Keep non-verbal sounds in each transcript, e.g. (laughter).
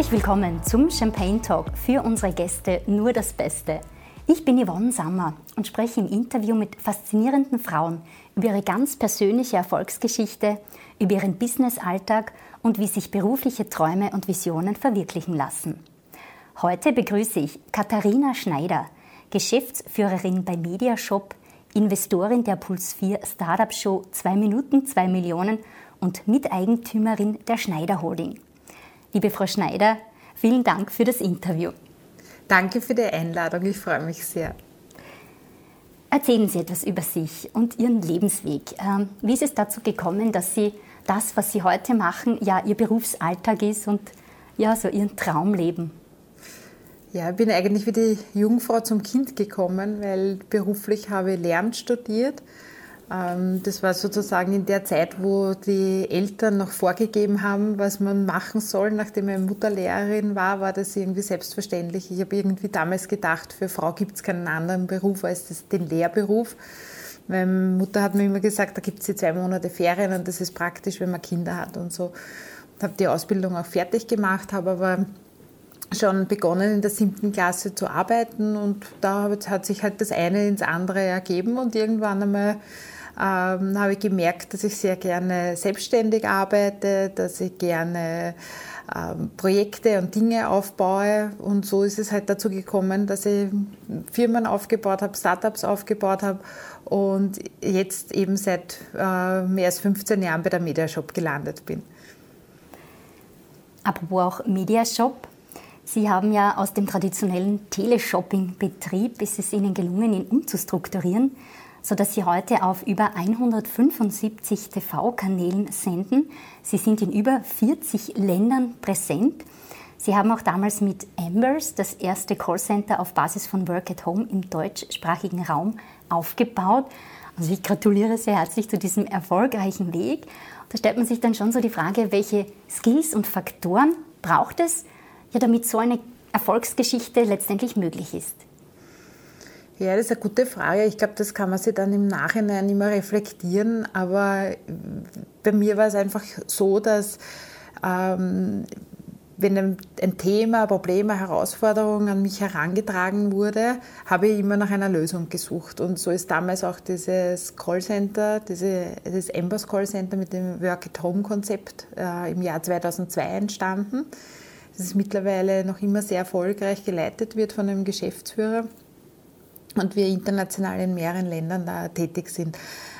Herzlich willkommen zum Champagne Talk für unsere Gäste nur das Beste. Ich bin Yvonne Sammer und spreche im Interview mit faszinierenden Frauen über ihre ganz persönliche Erfolgsgeschichte, über ihren Businessalltag und wie sich berufliche Träume und Visionen verwirklichen lassen. Heute begrüße ich Katharina Schneider, Geschäftsführerin bei Mediashop, Investorin der Puls 4 Startup Show 2 Minuten 2 Millionen und Miteigentümerin der Schneider Holding. Liebe Frau Schneider, vielen Dank für das Interview. Danke für die Einladung, ich freue mich sehr. Erzählen Sie etwas über sich und Ihren Lebensweg. Ähm, wie ist es dazu gekommen, dass Sie das, was Sie heute machen, ja Ihr Berufsalltag ist und ja so Ihren Traum leben? Ja, ich bin eigentlich wie die Jungfrau zum Kind gekommen, weil beruflich habe ich Lehramt studiert. Ähm, das war sozusagen in der Zeit, wo die Eltern noch vorgegeben haben, was man machen soll. Nachdem meine Mutter Lehrerin war, war das irgendwie selbstverständlich. Ich habe irgendwie damals gedacht, für Frau gibt es keinen anderen Beruf als den Lehrberuf. Meine Mutter hat mir immer gesagt, da gibt es die zwei Monate Ferien und das ist praktisch, wenn man Kinder hat und so. Ich habe die Ausbildung auch fertig gemacht, habe aber schon begonnen in der siebten Klasse zu arbeiten und da hat sich halt das eine ins andere ergeben und irgendwann einmal ähm, habe ich gemerkt, dass ich sehr gerne selbstständig arbeite, dass ich gerne ähm, Projekte und Dinge aufbaue. Und so ist es halt dazu gekommen, dass ich Firmen aufgebaut habe, Startups aufgebaut habe und jetzt eben seit äh, mehr als 15 Jahren bei der Mediashop gelandet bin. Apropos auch Mediashop, Sie haben ja aus dem traditionellen Teleshopping-Betrieb ist es Ihnen gelungen, ihn umzustrukturieren, sodass Sie heute auf über 175 TV-Kanälen senden. Sie sind in über 40 Ländern präsent. Sie haben auch damals mit Ambers das erste Callcenter auf Basis von Work at Home im deutschsprachigen Raum aufgebaut. Also ich gratuliere sehr herzlich zu diesem erfolgreichen Weg. Da stellt man sich dann schon so die Frage, welche Skills und Faktoren braucht es, ja, damit so eine Erfolgsgeschichte letztendlich möglich ist? Ja, das ist eine gute Frage. Ich glaube, das kann man sich dann im Nachhinein immer reflektieren. Aber bei mir war es einfach so, dass ähm, wenn ein Thema, ein Problem, eine Herausforderung an mich herangetragen wurde, habe ich immer nach einer Lösung gesucht. Und so ist damals auch dieses Callcenter, diese, das Embers Callcenter mit dem Work-at-Home-Konzept äh, im Jahr 2002 entstanden das mittlerweile noch immer sehr erfolgreich geleitet wird von einem Geschäftsführer und wir international in mehreren Ländern da tätig sind.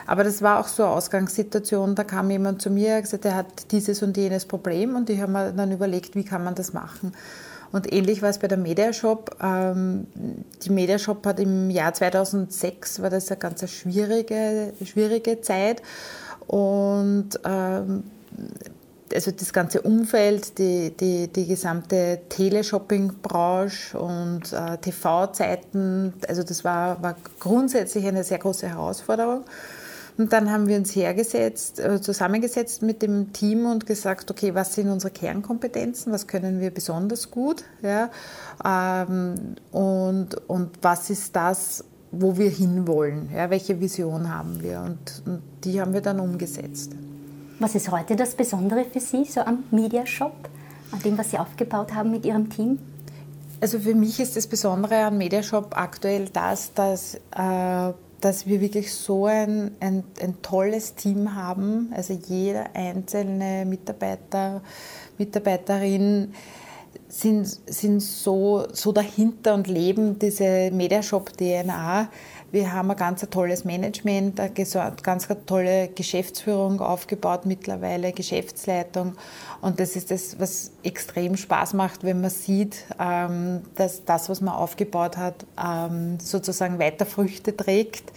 Aber das war auch so eine Ausgangssituation, da kam jemand zu mir und gesagt, er hat dieses und jenes Problem und ich habe mir dann überlegt, wie kann man das machen. Und ähnlich war es bei der Mediashop. Ähm, die Mediashop hat im Jahr 2006, war das eine ganz schwierige, schwierige Zeit und ähm, also das ganze Umfeld, die, die, die gesamte Teleshopping-Branche und äh, TV-Zeiten, also das war, war grundsätzlich eine sehr große Herausforderung. Und dann haben wir uns hergesetzt, äh, zusammengesetzt mit dem Team und gesagt, okay, was sind unsere Kernkompetenzen, was können wir besonders gut ja, ähm, und, und was ist das, wo wir hinwollen, ja, welche Vision haben wir und, und die haben wir dann umgesetzt. Was ist heute das Besondere für Sie, so am Mediashop, an dem, was Sie aufgebaut haben mit Ihrem Team? Also für mich ist das Besondere an Mediashop aktuell das, dass, äh, dass wir wirklich so ein, ein, ein, tolles Team haben. Also jeder einzelne Mitarbeiter, Mitarbeiterin sind, sind so, so dahinter und leben diese Mediashop-DNA. Wir haben ein ganz tolles Management, eine ganz tolle Geschäftsführung aufgebaut mittlerweile, Geschäftsleitung. Und das ist das, was extrem Spaß macht, wenn man sieht, ähm, dass das, was man aufgebaut hat, ähm, sozusagen weiter Früchte trägt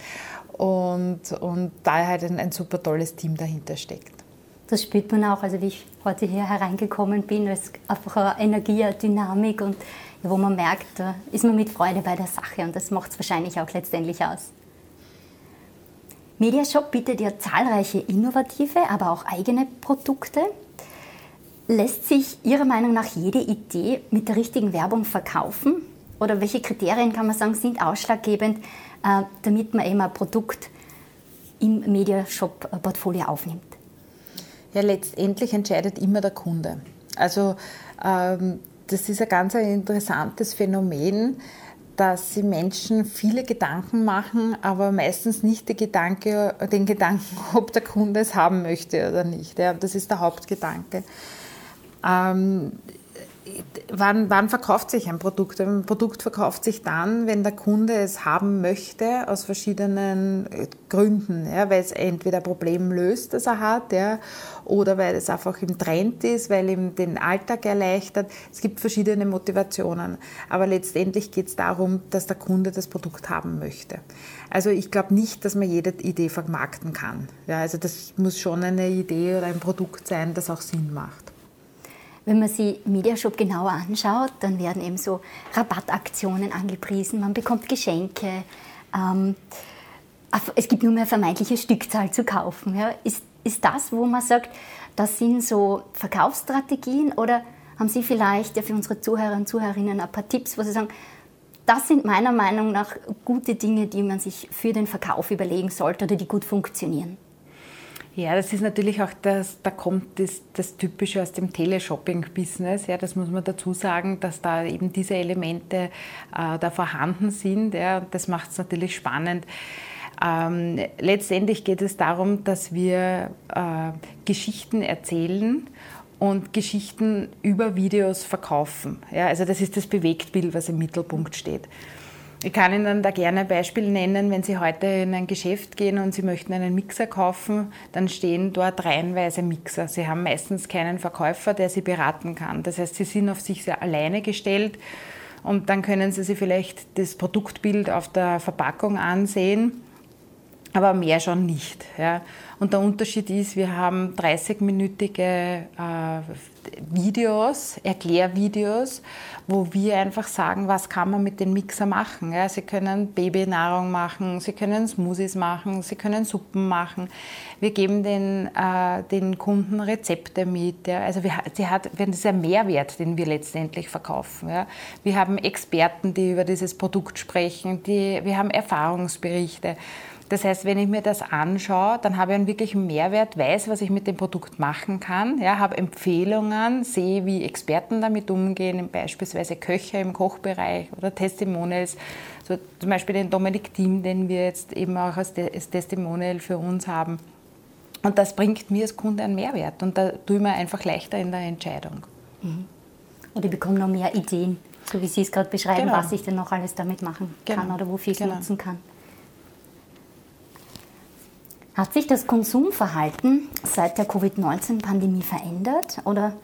und, und da halt ein, ein super tolles Team dahinter steckt. Das spürt man auch, also wie ich heute hier hereingekommen bin, ist einfach eine Energie, eine Dynamik und wo man merkt, da ist man mit Freude bei der Sache und das macht es wahrscheinlich auch letztendlich aus. Mediashop bietet ja zahlreiche innovative, aber auch eigene Produkte. Lässt sich Ihrer Meinung nach jede Idee mit der richtigen Werbung verkaufen? Oder welche Kriterien kann man sagen, sind ausschlaggebend, äh, damit man eben ein Produkt im Mediashop-Portfolio aufnimmt? Ja, letztendlich entscheidet immer der Kunde. Also ähm, das ist ein ganz interessantes Phänomen, dass sie Menschen viele Gedanken machen, aber meistens nicht die Gedanke, den Gedanken, (laughs) ob der Kunde es haben möchte oder nicht. Ja, das ist der Hauptgedanke. Ähm, wann, wann verkauft sich ein Produkt? Ein Produkt verkauft sich dann, wenn der Kunde es haben möchte, aus verschiedenen äh, Gründen. Ja, weil es entweder ein Problem löst, das er hat, ja, oder weil es einfach im Trend ist, weil ihm den Alltag erleichtert. Es gibt verschiedene Motivationen. Aber letztendlich geht es darum, dass der Kunde das Produkt haben möchte. Also ich glaube nicht, dass man jede Idee vermarkten kann. Ja, also das muss schon eine Idee oder ein Produkt sein, das auch Sinn macht. Wenn man sich Mediashop genauer anschaut, dann werden eben so Rabattaktionen angepriesen, man bekommt Geschenke, ähm, es gibt nur mehr vermeintliche Stückzahl zu kaufen. Ja. Ist, ist das, wo man sagt, das sind so Verkaufsstrategien oder haben Sie vielleicht ja für unsere Zuhörer und Zuhörerinnen ein paar Tipps, wo Sie sagen, das sind meiner Meinung nach gute Dinge, die man sich für den Verkauf überlegen sollte oder die gut funktionieren? Ja, das ist natürlich auch das, da kommt das, das Typische aus dem Teleshopping-Business. Ja, das muss man dazu sagen, dass da eben diese Elemente äh, da vorhanden sind. Ja, das macht es natürlich spannend. Ähm, letztendlich geht es darum, dass wir äh, Geschichten erzählen und Geschichten über Videos verkaufen. Ja, also das ist das Bewegtbild, was im Mittelpunkt steht. Ich kann Ihnen da gerne ein Beispiel nennen. Wenn Sie heute in ein Geschäft gehen und Sie möchten einen Mixer kaufen, dann stehen dort reihenweise Mixer. Sie haben meistens keinen Verkäufer, der Sie beraten kann. Das heißt, Sie sind auf sich sehr alleine gestellt und dann können Sie sich vielleicht das Produktbild auf der Verpackung ansehen, aber mehr schon nicht. Ja. Und der Unterschied ist, wir haben 30-minütige äh, Videos, Erklärvideos, wo wir einfach sagen, was kann man mit dem Mixer machen. Ja, sie können Babynahrung machen, Sie können Smoothies machen, Sie können Suppen machen. Wir geben den, äh, den Kunden Rezepte mit. Ja. Also wir, sie hat, das ist ein Mehrwert, den wir letztendlich verkaufen. Ja. Wir haben Experten, die über dieses Produkt sprechen, die, wir haben Erfahrungsberichte. Das heißt, wenn ich mir das anschaue, dann habe ich einen wirklichen Mehrwert, weiß, was ich mit dem Produkt machen kann, ja, habe Empfehlungen, sehe, wie Experten damit umgehen, beispielsweise Köche im Kochbereich oder Testimonials. So zum Beispiel den Dominik Thiem, den wir jetzt eben auch als, Testimonial für uns haben. Und das bringt mir als Kunde einen Mehrwert und da tue ich mir einfach leichter in der Entscheidung. Mhm. Und ich bekomme noch mehr Ideen, so wie Sie es gerade beschreiben, genau. was ich denn noch alles damit machen kann genau. oder wofür ich es genau. nutzen kann. Hat sich das Konsumverhalten seit der Covid-19-Pandemie verändert? Oder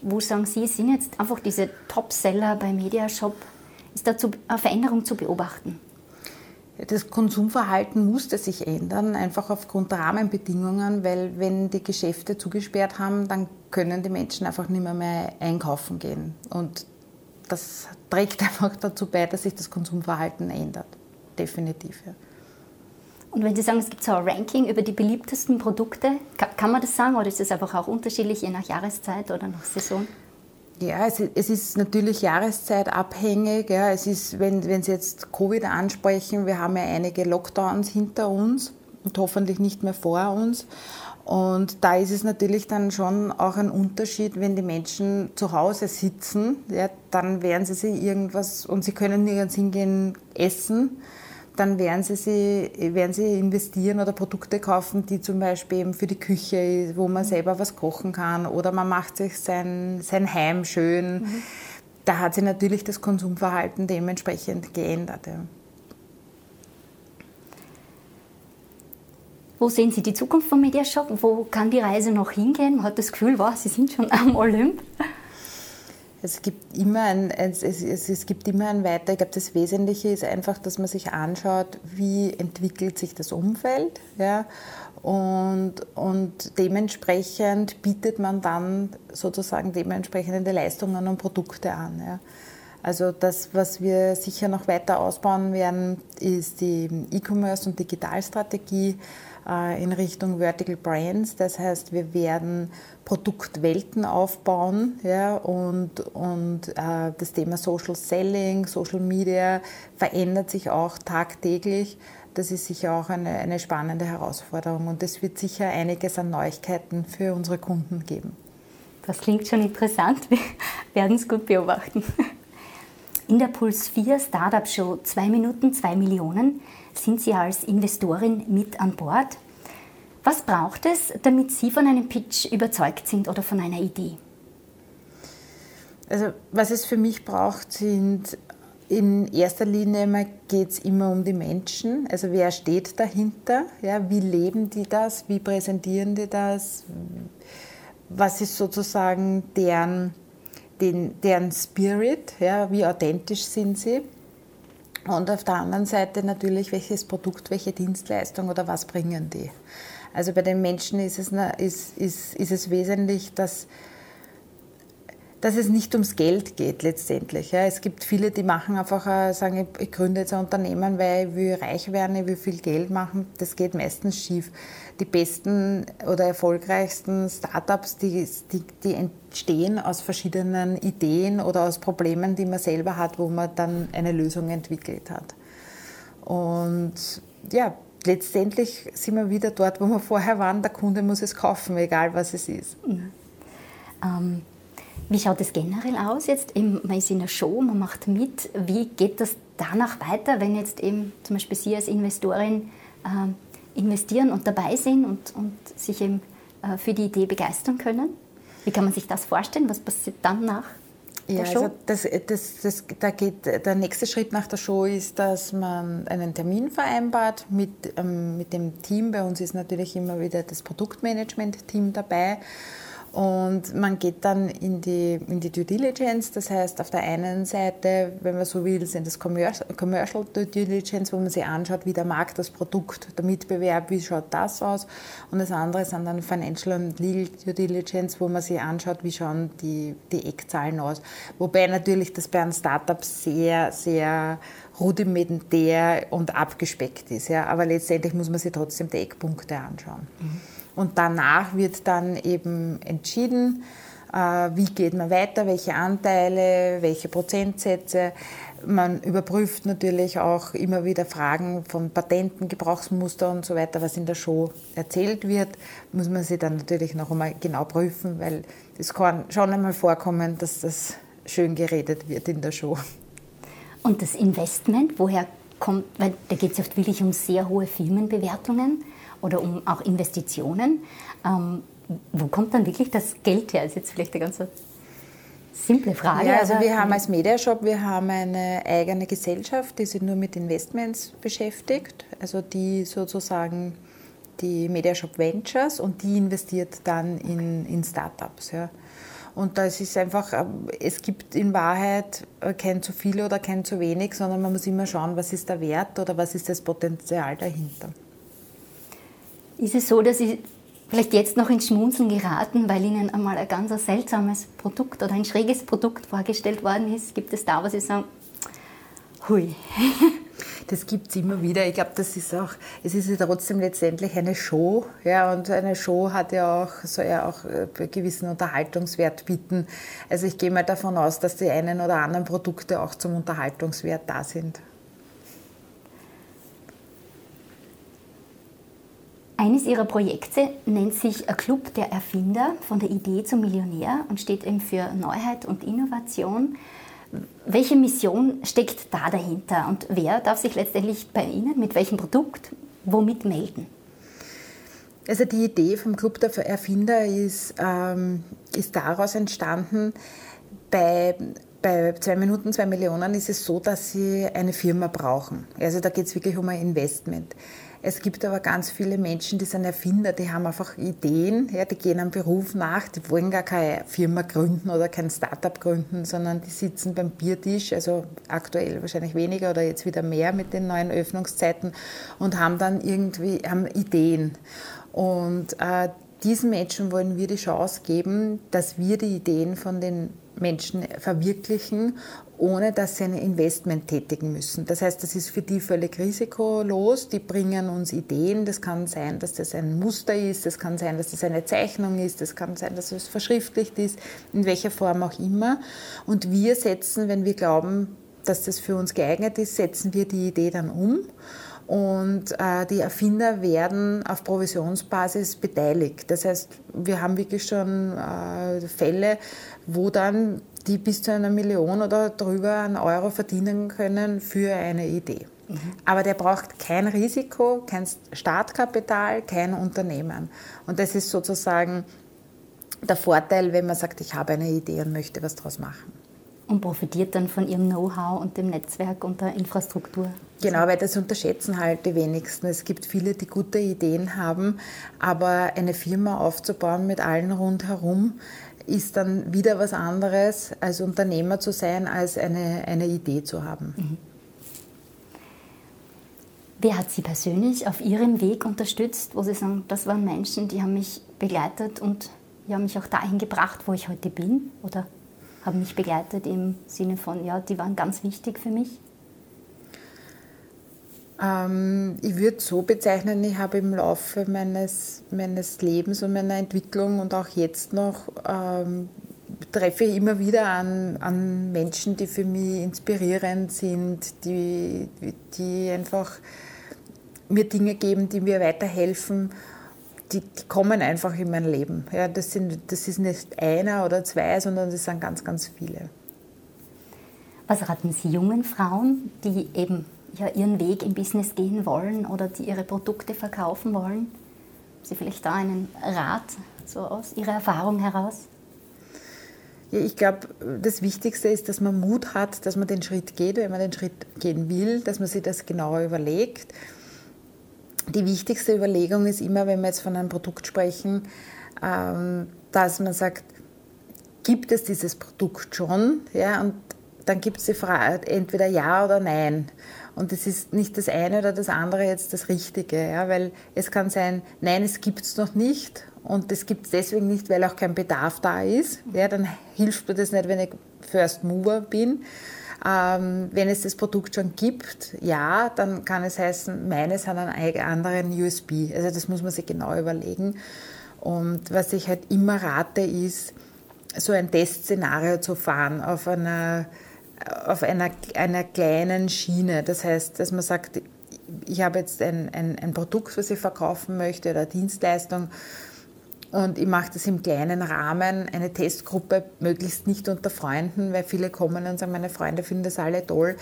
wo sagen Sie, sind jetzt einfach diese Top-Seller bei Mediashop, ist da eine Veränderung zu beobachten? Das Konsumverhalten musste sich ändern, einfach aufgrund der Rahmenbedingungen, weil wenn die Geschäfte zugesperrt haben, dann können die Menschen einfach nicht mehr, mehr einkaufen gehen. Und das trägt (laughs) einfach dazu bei, dass sich das Konsumverhalten ändert. Definitiv. Ja. Und wenn Sie sagen, es gibt so ein Ranking über die beliebtesten Produkte, kann man das sagen oder ist es einfach auch unterschiedlich je nach Jahreszeit oder nach Saison? Ja, es, es ist natürlich jahreszeitabhängig. Ja. Es ist, wenn, wenn Sie jetzt Covid ansprechen, wir haben ja einige Lockdowns hinter uns und hoffentlich nicht mehr vor uns. Und da ist es natürlich dann schon auch ein Unterschied, wenn die Menschen zu Hause sitzen, ja, dann werden sie sich irgendwas und sie können nirgends hingehen essen dann werden sie, sie, werden sie investieren oder Produkte kaufen, die zum Beispiel eben für die Küche, wo man selber was kochen kann oder man macht sich sein, sein Heim schön. Mhm. Da hat sich natürlich das Konsumverhalten dementsprechend geändert. Ja. Wo sehen Sie die Zukunft von Mediashop? Wo kann die Reise noch hingehen? Man hat das Gefühl, wow, Sie sind schon am Olymp. Es gibt immer ein, es, es, es gibt immer ein Weiter. Ich glaube, das Wesentliche ist einfach, dass man sich anschaut, wie entwickelt sich das Umfeld. Ja? Und, und dementsprechend bietet man dann sozusagen dementsprechende Leistungen und Produkte an. Ja? Also das, was wir sicher noch weiter ausbauen werden, ist die E-Commerce und Digitalstrategie in Richtung Vertical Brands. Das heißt, wir werden Produktwelten aufbauen ja, und, und äh, das Thema Social Selling, Social Media verändert sich auch tagtäglich. Das ist sicher auch eine, eine spannende Herausforderung und es wird sicher einiges an Neuigkeiten für unsere Kunden geben. Das klingt schon interessant. Wir (laughs) werden es gut beobachten. In der Puls 4 Startup Show 2 Minuten 2 Millionen sind Sie als Investorin mit an Bord. Was braucht es, damit Sie von einem Pitch überzeugt sind oder von einer Idee? Also was es für mich braucht, sind in erster Linie geht es immer um die Menschen. Also wer steht dahinter? Ja, wie leben die das? Wie präsentieren die das? Was ist sozusagen deren, den, deren Spirit? Ja, wie authentisch sind sie? Und auf der anderen Seite natürlich, welches Produkt, welche Dienstleistung oder was bringen die? Also bei den Menschen ist es, ist, ist, ist es wesentlich, dass dass es nicht ums Geld geht letztendlich. Ja. Es gibt viele, die machen einfach, äh, sagen, ich gründe jetzt ein Unternehmen, weil ich will reich werden, ich will viel Geld machen. Das geht meistens schief. Die besten oder erfolgreichsten Startups, die, die, die entstehen aus verschiedenen Ideen oder aus Problemen, die man selber hat, wo man dann eine Lösung entwickelt hat. Und ja, letztendlich sind wir wieder dort, wo wir vorher waren. Der Kunde muss es kaufen, egal was es ist. Mhm. Ähm wie schaut es generell aus jetzt? man ist in einer Show, man macht mit. Wie geht das danach weiter, wenn jetzt eben zum Beispiel Sie als Investorin äh, investieren und dabei sind und, und sich eben äh, für die Idee begeistern können? Wie kann man sich das vorstellen? Was passiert dann nach? Ja, also das, das, das, da geht, der nächste Schritt nach der Show ist, dass man einen Termin vereinbart mit, ähm, mit dem Team. Bei uns ist natürlich immer wieder das Produktmanagement-Team dabei. Und man geht dann in die, in die Due Diligence, das heißt auf der einen Seite, wenn man so will, sind das Commercial Due Diligence, wo man sich anschaut, wie der Markt, das Produkt, der Mitbewerb, wie schaut das aus. Und das andere sind dann Financial und Legal Due Diligence, wo man sich anschaut, wie schauen die, die Eckzahlen aus. Wobei natürlich das bei einem Startup sehr, sehr rudimentär und abgespeckt ist. Ja. Aber letztendlich muss man sich trotzdem die Eckpunkte anschauen. Mhm. Und danach wird dann eben entschieden, äh, wie geht man weiter, welche Anteile, welche Prozentsätze. Man überprüft natürlich auch immer wieder Fragen von Patenten, Gebrauchsmuster und so weiter, was in der Show erzählt wird. Muss man sich dann natürlich noch einmal genau prüfen, weil es kann schon einmal vorkommen, dass das schön geredet wird in der Show. Und das Investment, woher kommt, weil da geht es oft wirklich um sehr hohe Firmenbewertungen oder um auch Investitionen. Ähm, wo kommt dann wirklich das Geld her? Das ist jetzt vielleicht eine ganz simple Frage. Ja, also wir haben als Mediashop, wir haben eine eigene Gesellschaft, die sich nur mit Investments beschäftigt, also die sozusagen die Mediashop Ventures und die investiert dann in, in Startups. Ja. Und das ist einfach, äh, es gibt in Wahrheit äh, kein zu viel oder kein zu wenig, sondern man muss immer schauen, was ist der Wert oder was ist das Potenzial dahinter. Ist es so, dass Sie vielleicht jetzt noch ins Schmunzeln geraten, weil Ihnen einmal ein ganz seltsames Produkt oder ein schräges Produkt vorgestellt worden ist? Gibt es da, was Sie sagen, hui? (laughs) Das gibt es immer wieder. Ich glaube, das ist auch, es ist ja trotzdem letztendlich eine Show. Ja, und eine Show hat ja auch, soll ja auch einen äh, gewissen Unterhaltungswert bieten. Also ich gehe mal davon aus, dass die einen oder anderen Produkte auch zum Unterhaltungswert da sind. Eines ihrer Projekte nennt sich Club der Erfinder von der Idee zum Millionär und steht eben für Neuheit und Innovation. Welche Mission steckt da dahinter und wer darf sich letztendlich bei Ihnen mit welchem Produkt womit melden? Also die Idee vom Club der Erfinder ist, ähm, ist daraus entstanden, bei bei zwei Minuten, zwei Millionen ist es so, dass sie eine Firma brauchen. Also da geht es wirklich um ein Investment. Es gibt aber ganz viele Menschen, die sind Erfinder, die haben einfach Ideen, ja, die gehen einem Beruf nach, die wollen gar keine Firma gründen oder kein Startup gründen, sondern die sitzen beim Biertisch, also aktuell wahrscheinlich weniger oder jetzt wieder mehr mit den neuen Öffnungszeiten und haben dann irgendwie haben Ideen. Und äh, diesen Menschen wollen wir die Chance geben, dass wir die Ideen von den Menschen verwirklichen, ohne dass sie ein Investment tätigen müssen. Das heißt, das ist für die völlig risikolos. Die bringen uns Ideen. Das kann sein, dass das ein Muster ist, das kann sein, dass das eine Zeichnung ist, das kann sein, dass es verschriftlicht ist, in welcher Form auch immer. Und wir setzen, wenn wir glauben, dass das für uns geeignet ist, setzen wir die Idee dann um und äh, die Erfinder werden auf Provisionsbasis beteiligt. Das heißt, wir haben wirklich schon äh, Fälle, wo dann die bis zu einer Million oder drüber an Euro verdienen können für eine Idee. Aber der braucht kein Risiko, kein Startkapital, kein Unternehmen. Und das ist sozusagen der Vorteil, wenn man sagt, ich habe eine Idee und möchte was daraus machen und profitiert dann von ihrem Know-how und dem Netzwerk und der Infrastruktur. Genau, weil das unterschätzen halt die wenigsten. Es gibt viele, die gute Ideen haben, aber eine Firma aufzubauen mit allen rundherum ist dann wieder was anderes, als Unternehmer zu sein, als eine, eine Idee zu haben. Mhm. Wer hat Sie persönlich auf Ihrem Weg unterstützt, wo Sie sagen, das waren Menschen, die haben mich begleitet und die haben mich auch dahin gebracht, wo ich heute bin? Oder haben mich begleitet im Sinne von, ja, die waren ganz wichtig für mich? Ähm, ich würde so bezeichnen, ich habe im Laufe meines, meines Lebens und meiner Entwicklung und auch jetzt noch ähm, treffe ich immer wieder an, an Menschen, die für mich inspirierend sind, die, die einfach mir Dinge geben, die mir weiterhelfen die, die, kommen einfach in mein Leben. Ja, das, sind, das ist nicht einer oder zwei, sondern das sind ganz, ganz viele. Was raten Sie jungen Frauen, die eben ja, ihren Weg im Business gehen wollen oder die ihre Produkte verkaufen wollen? Haben Sie vielleicht da einen Rat so aus Ihrer Erfahrung heraus? Ja, ich glaube, das Wichtigste ist, dass man Mut hat, dass man den Schritt geht, wenn man den Schritt gehen will, dass man sich das genauer überlegt die wichtigste Überlegung ist immer, wenn wir jetzt von einem Produkt sprechen, ähm, dass man sagt, gibt es dieses Produkt schon? Ja, und dann gibt es die Frage, entweder ja oder nein. Und es ist nicht das eine oder das andere jetzt das Richtige, ja, weil es kann sein, nein, es gibt es noch nicht und es gibt es deswegen nicht, weil auch kein Bedarf da ist. Ja, dann hilft mir das nicht, wenn ich First Mover bin. Ähm, wenn es das Produkt schon gibt, ja, dann kann es heißen, meines hat einen anderen USB. Also das muss man sich genau überlegen. Und was ich halt immer rate, ist, so ein Testszenario zu fahren auf einer, auf einer, einer kleinen Schiene. Das heißt, dass man sagt, ich habe jetzt ein, ein, ein Produkt, was ich verkaufen möchte oder Dienstleistung und ich mache das im kleinen Rahmen, eine Testgruppe, möglichst nicht unter Freunden, weil viele kommen und sagen, meine Freunde finden das alle toll.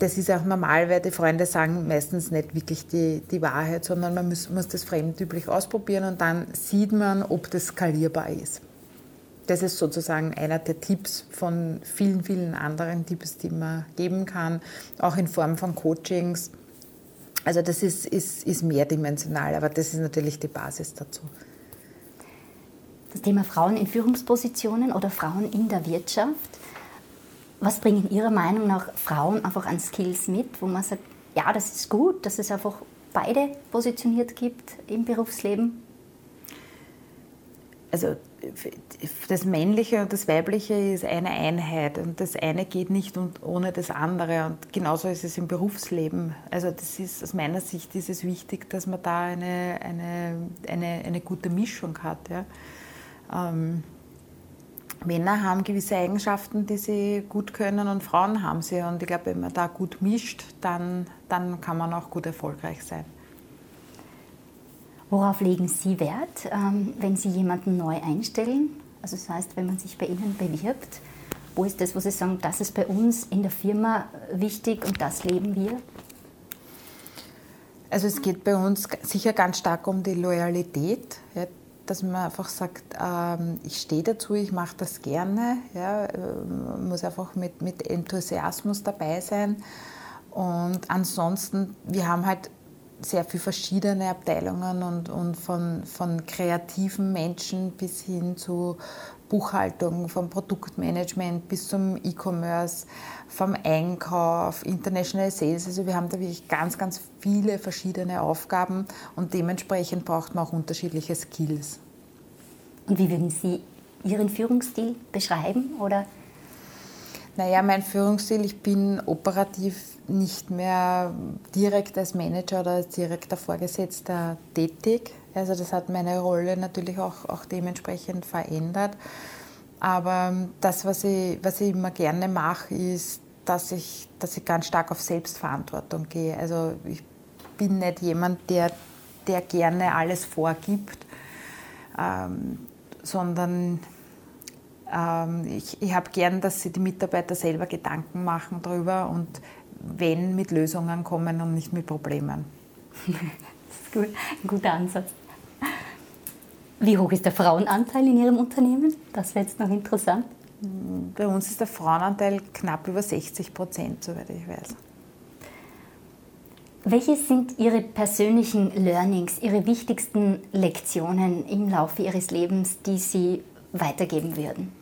Das ist auch normal, weil die Freunde sagen meistens nicht wirklich die, die Wahrheit, sondern man muss, muss das fremdüblich ausprobieren und dann sieht man, ob das skalierbar ist. Das ist sozusagen einer der Tipps von vielen, vielen anderen Tipps, die man geben kann, auch in Form von Coachings. Also das ist, ist, ist mehrdimensional, aber das ist natürlich die Basis dazu das Thema Frauen in Führungspositionen oder Frauen in der Wirtschaft. Was bringen Ihrer Meinung nach Frauen einfach an Skills mit, wo man sagt, ja, das ist gut, dass es einfach beide positioniert gibt im Berufsleben? Also das Männliche und das Weibliche ist eine Einheit und das eine geht nicht ohne das andere und genauso ist es im Berufsleben. Also das ist aus meiner Sicht ist es wichtig, dass man da eine, eine, eine, eine gute Mischung hat. Ja. Ähm, Männer haben gewisse Eigenschaften, die sie gut können und Frauen haben sie. Und ich glaube, wenn man da gut mischt, dann, dann kann man auch gut erfolgreich sein. Worauf legen Sie Wert, ähm, wenn Sie jemanden neu einstellen? Also das heißt, wenn man sich bei Ihnen bewirbt, wo ist das, wo Sie sagen, das ist bei uns in der Firma wichtig und das leben wir? Also es geht bei uns sicher ganz stark um die Loyalität. Dass man einfach sagt, ähm, ich stehe dazu, ich mache das gerne, ja, man muss einfach mit, mit Enthusiasmus dabei sein. Und ansonsten, wir haben halt sehr viele verschiedene Abteilungen und, und von, von kreativen Menschen bis hin zu Buchhaltung, vom Produktmanagement bis zum E-Commerce, vom Einkauf, International Sales. Also wir haben da wirklich ganz, ganz viele verschiedene Aufgaben und dementsprechend braucht man auch unterschiedliche Skills. Und wie würden Sie Ihren Führungsstil beschreiben? Oder? Naja, mein Führungsstil, ich bin operativ nicht mehr direkt als Manager oder als direkter Vorgesetzter tätig. Also das hat meine Rolle natürlich auch, auch dementsprechend verändert. Aber das, was ich, was ich immer gerne mache, ist, dass ich, dass ich ganz stark auf Selbstverantwortung gehe. Also ich bin nicht jemand, der, der gerne alles vorgibt, ähm, sondern ich, ich habe gern, dass sich die Mitarbeiter selber Gedanken machen darüber und wenn mit Lösungen kommen und nicht mit Problemen. (laughs) das ist gut. ein guter Ansatz. Wie hoch ist der Frauenanteil in Ihrem Unternehmen? Das wäre jetzt noch interessant. Bei uns ist der Frauenanteil knapp über 60 Prozent, soweit ich weiß. Welche sind Ihre persönlichen Learnings, Ihre wichtigsten Lektionen im Laufe Ihres Lebens, die Sie weitergeben würden?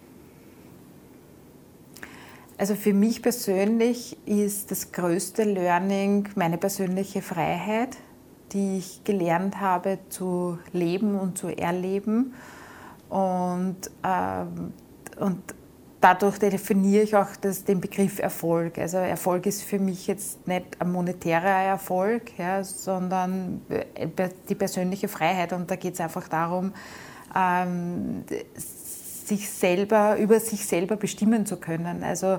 Also für mich persönlich ist das größte Learning meine persönliche Freiheit, die ich gelernt habe zu leben und zu erleben. Und, ähm, und dadurch definiere ich auch das, den Begriff Erfolg. Also Erfolg ist für mich jetzt nicht ein monetärer Erfolg, ja, sondern äh, die persönliche Freiheit. Und da geht es einfach darum, ähm, sich selber, über sich selber bestimmen zu können. Also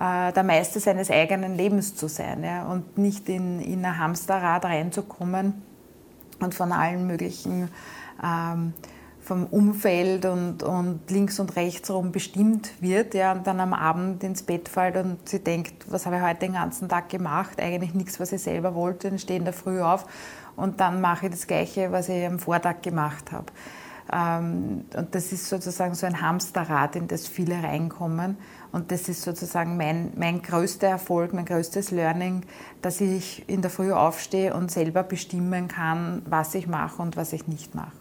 äh, der Meister seines eigenen Lebens zu sein ja, und nicht in, in ein Hamsterrad reinzukommen und von allen möglichen ähm, vom Umfeld und, und links und rechts rum bestimmt wird ja, und dann am Abend ins Bett fällt und sie denkt, was habe ich heute den ganzen Tag gemacht? Eigentlich nichts, was ich selber wollte, dann stehe in der Früh auf und dann mache ich das Gleiche, was ich am Vortag gemacht habe. Ähm, und das ist sozusagen so ein Hamsterrad, in das viele reinkommen. Und das ist sozusagen mein, mein größter Erfolg, mein größtes Learning, dass ich in der Früh aufstehe und selber bestimmen kann, was ich mache und was ich nicht mache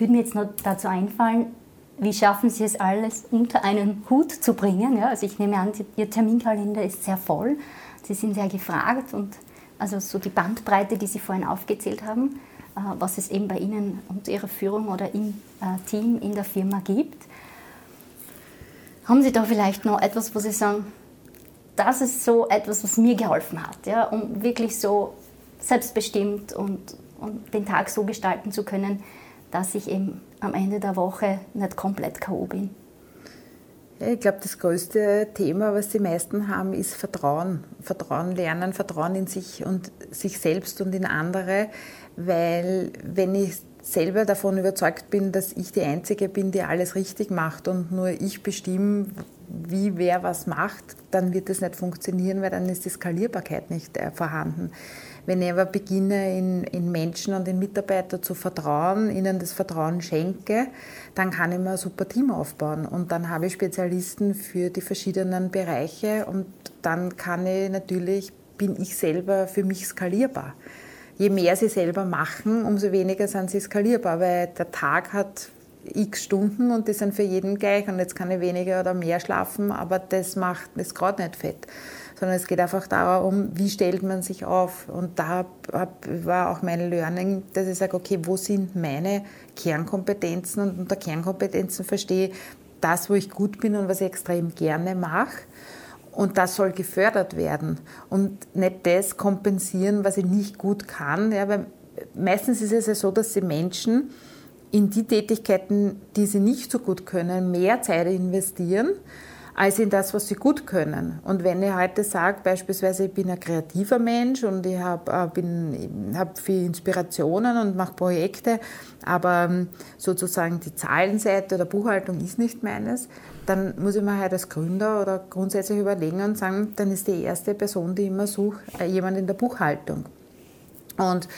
würde mir jetzt noch dazu einfallen, wie schaffen Sie es alles unter einen Hut zu bringen? Ja, also ich nehme an, Ihr Terminkalender ist sehr voll. Sie sind sehr gefragt und also so die Bandbreite, die Sie vorhin aufgezählt haben, was es eben bei Ihnen und Ihrer Führung oder im äh, Team in der Firma gibt. Haben Sie da vielleicht noch etwas, wo Sie sagen, das ist so etwas, was mir geholfen hat, ja, um wirklich so selbstbestimmt und, und den Tag so gestalten zu können, dass ich eben am Ende der Woche nicht komplett K.O. bin. Ich glaube, das größte Thema, was die meisten haben, ist Vertrauen. Vertrauen lernen, Vertrauen in sich und sich selbst und in andere. Weil wenn ich selber davon überzeugt bin, dass ich die Einzige bin, die alles richtig macht und nur ich bestimme, wie wer was macht, dann wird das nicht funktionieren, weil dann ist die Skalierbarkeit nicht äh, vorhanden. Wenn ich aber beginne, in, in Menschen und in Mitarbeiter zu vertrauen, ihnen das Vertrauen schenke, dann kann ich mir ein super Team aufbauen. Und dann habe ich Spezialisten für die verschiedenen Bereiche und dann kann ich natürlich, bin ich selber für mich skalierbar. Je mehr sie selber machen, umso weniger sind sie skalierbar, weil der Tag hat x Stunden und die sind für jeden gleich und jetzt kann ich weniger oder mehr schlafen, aber das macht das gerade nicht fett sondern es geht einfach darum, wie stellt man sich auf. Und da war auch mein Learning, dass ich sage, okay, wo sind meine Kernkompetenzen? Und unter Kernkompetenzen verstehe ich das, wo ich gut bin und was ich extrem gerne mache. Und das soll gefördert werden und nicht das kompensieren, was ich nicht gut kann. Ja, weil meistens ist es ja so, dass die Menschen in die Tätigkeiten, die sie nicht so gut können, mehr Zeit investieren als in das, was sie gut können. Und wenn ich heute sage, beispielsweise, ich bin ein kreativer Mensch und ich habe äh, hab viel Inspirationen und mache Projekte, aber ähm, sozusagen die Zahlenseite oder Buchhaltung ist nicht meines, dann muss ich mir halt als Gründer oder grundsätzlich überlegen und sagen, dann ist die erste Person, die ich immer suche, äh, jemand in der Buchhaltung. Und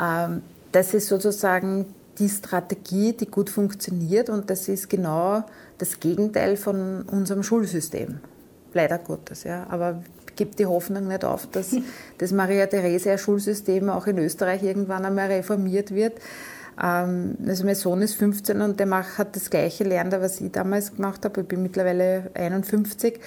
ähm, das ist sozusagen die Strategie, die gut funktioniert und das ist genau das Gegenteil von unserem Schulsystem. Leider Gottes, ja. Aber gibt die Hoffnung nicht auf, dass (laughs) das Maria-Theresia-Schulsystem auch in Österreich irgendwann einmal reformiert wird. Ähm, also mein Sohn ist 15 und der macht, hat das gleiche Lernen, was ich damals gemacht habe. Ich bin mittlerweile 51.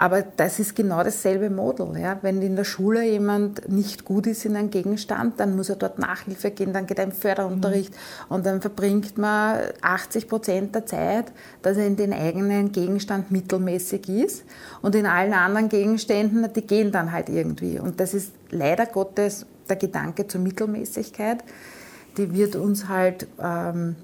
Aber das ist genau dasselbe Model. Ja? Wenn in der Schule jemand nicht gut ist in einem Gegenstand, dann muss er dort Nachhilfe gehen, dann geht er im Förderunterricht mhm. und dann verbringt man 80 Prozent der Zeit, dass er in den eigenen Gegenstand mittelmäßig ist. Und in allen anderen Gegenständen, die gehen dann halt irgendwie. Und das ist leider Gottes der Gedanke zur Mittelmäßigkeit. Die wird uns halt ähm,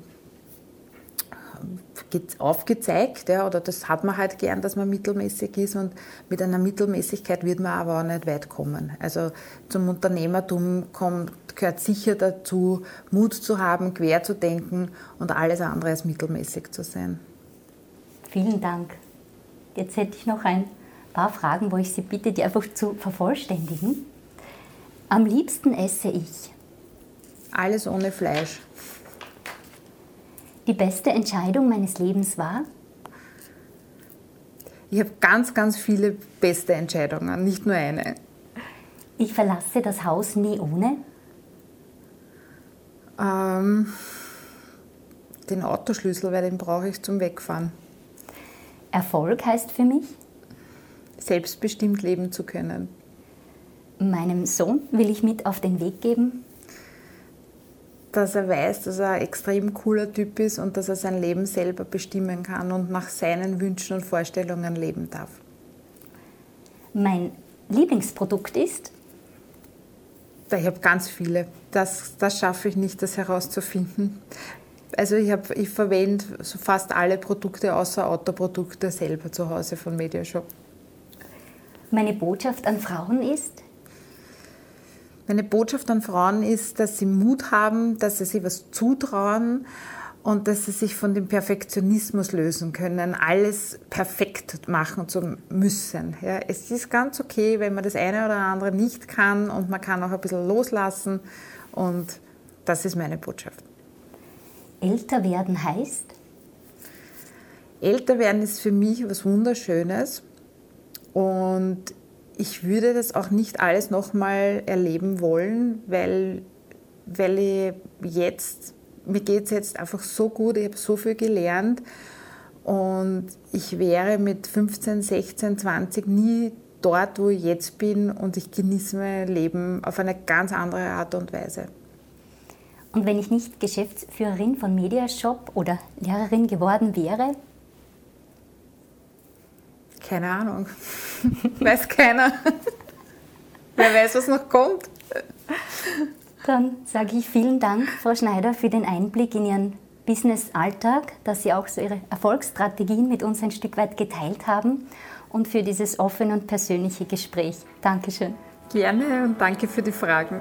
aufgezeigt, ja, oder das hat man halt gern, dass man mittelmäßig ist und mit einer Mittelmäßigkeit wird man aber auch nicht weit kommen. Also zum Unternehmertum kommt, gehört sicher dazu, Mut zu haben, quer zu denken und alles andere als mittelmäßig zu sein. Vielen Dank. Jetzt hätte ich noch ein paar Fragen, wo ich Sie bitte, die einfach zu vervollständigen. Am liebsten esse ich. Alles ohne Fleisch. Die beste Entscheidung meines Lebens war? Ich habe ganz, ganz viele beste Entscheidungen, nicht nur eine. Ich verlasse das Haus nie ohne? Ähm, den Autoschlüssel, weil den brauche ich zum Wegfahren. Erfolg heißt für mich? Selbstbestimmt leben zu können. Meinem Sohn will ich mit auf den Weg geben? Dass er weiß, dass er ein extrem cooler Typ ist und dass er sein Leben selber bestimmen kann und nach seinen Wünschen und Vorstellungen leben darf. Mein Lieblingsprodukt ist? Ich habe ganz viele. Das, das schaffe ich nicht, das herauszufinden. Also ich, hab, ich verwende so fast alle Produkte außer Autoprodukte selber zu Hause von Mediashop. Meine Botschaft an Frauen ist? Meine Botschaft an Frauen ist, dass sie Mut haben, dass sie sich was zutrauen und dass sie sich von dem Perfektionismus lösen können, alles perfekt machen zu müssen. Ja, es ist ganz okay, wenn man das eine oder andere nicht kann und man kann auch ein bisschen loslassen und das ist meine Botschaft. Älter werden heißt? Älter werden ist für mich was Wunderschönes und ich würde das auch nicht alles nochmal erleben wollen, weil, weil ich jetzt, mir geht es jetzt einfach so gut, ich habe so viel gelernt und ich wäre mit 15, 16, 20 nie dort, wo ich jetzt bin und ich genieße mein Leben auf eine ganz andere Art und Weise. Und wenn ich nicht Geschäftsführerin von Mediashop oder Lehrerin geworden wäre? Keine Ahnung. (laughs) weiß keiner. Wer weiß, was noch kommt. Dann sage ich vielen Dank, Frau Schneider, für den Einblick in Ihren Business-Alltag, dass Sie auch so Ihre Erfolgsstrategien mit uns ein Stück weit geteilt haben und für dieses offene und persönliche Gespräch. Dankeschön. Gerne und danke für die Fragen.